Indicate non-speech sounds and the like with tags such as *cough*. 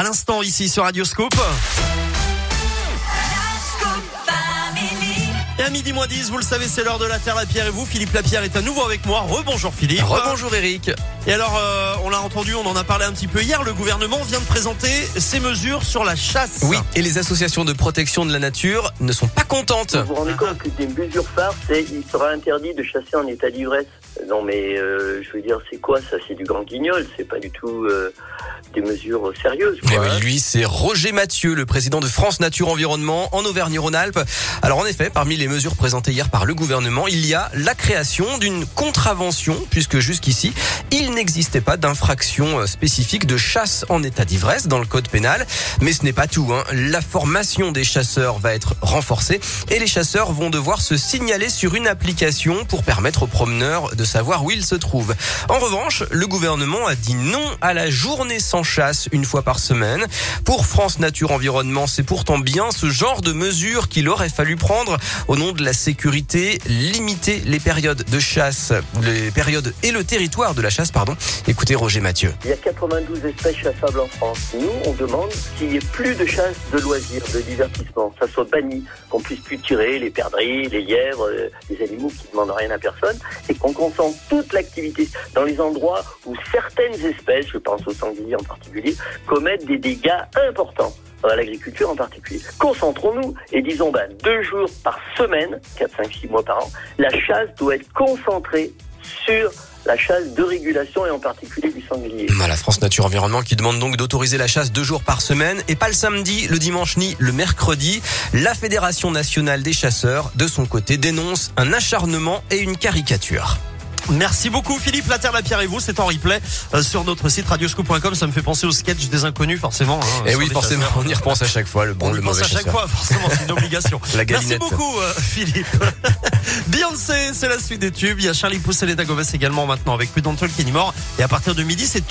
à l'instant ici sur Radioscope. Et à midi moins 10, vous le savez, c'est l'heure de la Terre la Pierre et vous. Philippe Lapierre est à nouveau avec moi. Rebonjour Philippe. Rebonjour Eric. Et alors, euh, on l'a entendu, on en a parlé un petit peu hier. Le gouvernement vient de présenter ses mesures sur la chasse. Oui, et les associations de protection de la nature ne sont pas contentes. Vous vous rendez compte que des mesures phares, c'est il sera interdit de chasser en état d'ivresse. Non mais euh, je veux dire, c'est quoi ça? C'est du grand guignol, c'est pas du tout euh, des mesures sérieuses. Eh Quoi, oui, hein. lui, c'est Roger Mathieu, le président de France Nature Environnement en Auvergne-Rhône-Alpes. Alors en effet, parmi les mesures présentées hier par le gouvernement, il y a la création d'une contravention, puisque jusqu'ici, il n'existait pas d'infraction euh, spécifique de chasse en état d'ivresse dans le code pénal. Mais ce n'est pas tout. Hein. La formation des chasseurs va être renforcée et les chasseurs vont devoir se signaler sur une application pour permettre aux promeneurs de savoir où ils se trouvent. En revanche, le gouvernement a dit non à la journée sans chasse une fois par semaine. Pour France Nature Environnement, c'est pourtant bien ce genre de mesures qu'il aurait fallu prendre au nom de la sécurité, limiter les périodes de chasse, les périodes et le territoire de la chasse, pardon. Écoutez Roger Mathieu. Il y a 92 espèces chassables en France. Nous, on demande qu'il n'y ait plus de chasse de loisirs, de divertissement, que ça soit banni, qu'on puisse plus tirer les perdrix, les lièvres, euh, les animaux qui ne demandent rien à personne, et qu'on concentre toute l'activité dans les endroits où certaines espèces, je pense aux sangliers en particulier, commettent des dégâts importants à l'agriculture en particulier. Concentrons-nous et disons ben, deux jours par semaine, 4, 5, 6 mois par an, la chasse doit être concentrée sur la chasse de régulation et en particulier du sanglier. Voilà, France Nature Environnement qui demande donc d'autoriser la chasse deux jours par semaine et pas le samedi, le dimanche ni le mercredi. La Fédération nationale des chasseurs, de son côté, dénonce un acharnement et une caricature. Merci beaucoup Philippe. La Terre la Pierre et vous, c'est en replay euh, sur notre site radioscoop.com. Ça me fait penser au sketch des inconnus, forcément. hein, Et sur Eh oui, les forcément, chasseurs. on y repense à chaque fois, le bon, On y le pense mauvais à chaque chasseur. fois, forcément, c'est une obligation. *laughs* La Merci beaucoup, euh, Philippe. *laughs* Beyoncé, c'est la suite des tubes. Il y a Charlie Pousse et Gomez également maintenant avec plus d'Antoine Kenimore. Et à partir de midi, c'est